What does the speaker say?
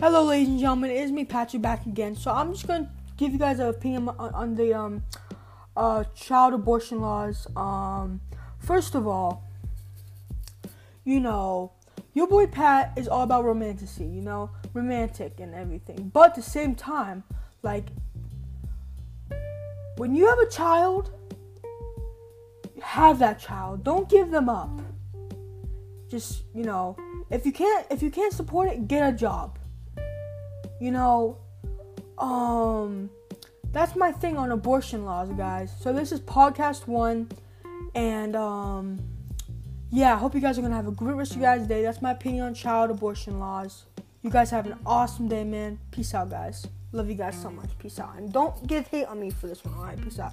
Hello, ladies and gentlemen. It is me, Patrick, back again. So I'm just gonna give you guys an opinion on, on the um, uh, child abortion laws. Um, first of all, you know, your boy Pat is all about romanticy. You know, romantic and everything. But at the same time, like, when you have a child, have that child. Don't give them up. Just you know, if you can't if you can't support it, get a job. You know, um, that's my thing on abortion laws, guys. So this is podcast one, and um, yeah, I hope you guys are gonna have a great rest of your guys' day. That's my opinion on child abortion laws. You guys have an awesome day, man. Peace out, guys. Love you guys so much. Peace out. And don't give hate on me for this one, alright? Peace out.